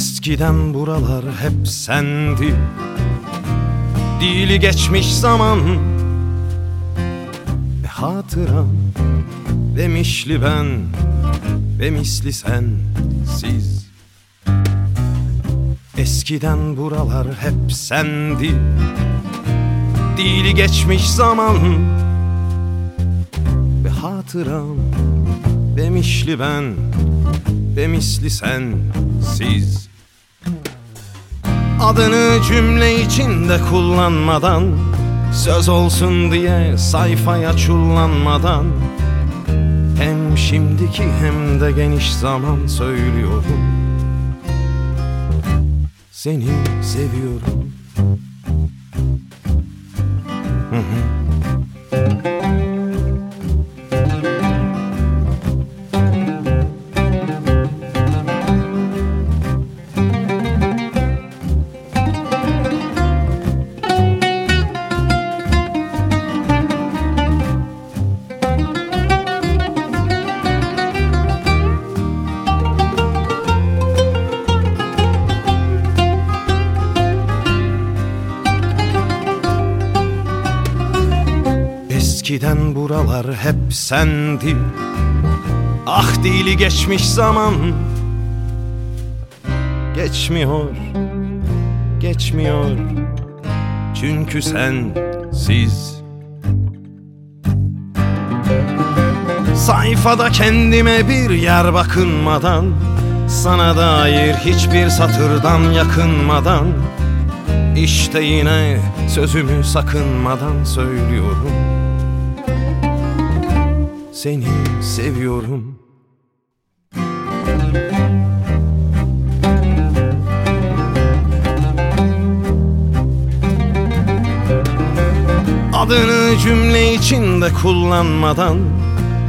Eskiden buralar hep sendi. Dili geçmiş zaman. Ve hatıram Ve mişli ben Ve misli sen Siz Eskiden buralar hep sendi. Dili geçmiş zaman. Ve hatıram Ve mişli ben Ve misli sen Siz Adını cümle içinde kullanmadan Söz olsun diye sayfaya çullanmadan Hem şimdiki hem de geniş zaman söylüyorum. Seni seviyorum Eskiden buralar hep sendi. Ah dili geçmiş zaman. Geçmiyor Geçmiyor. Çünkü sen Sayfada kendime bir yer bakınmadan Sana dair hiçbir satırdan yakınmadan İşte yine sözümü sakınmadan söylüyorum Seni seviyorum. Adını cümle içinde kullanmadan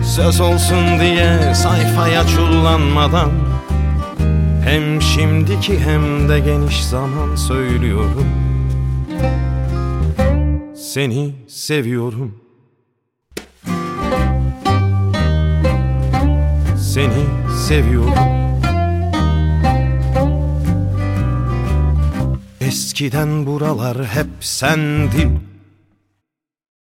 Söz olsun diye sayfaya çullanmadan Hem şimdiki hem de geniş zaman söylüyorum. Seni seviyorum Seni seviyorum. Eskiden buralar hep sendi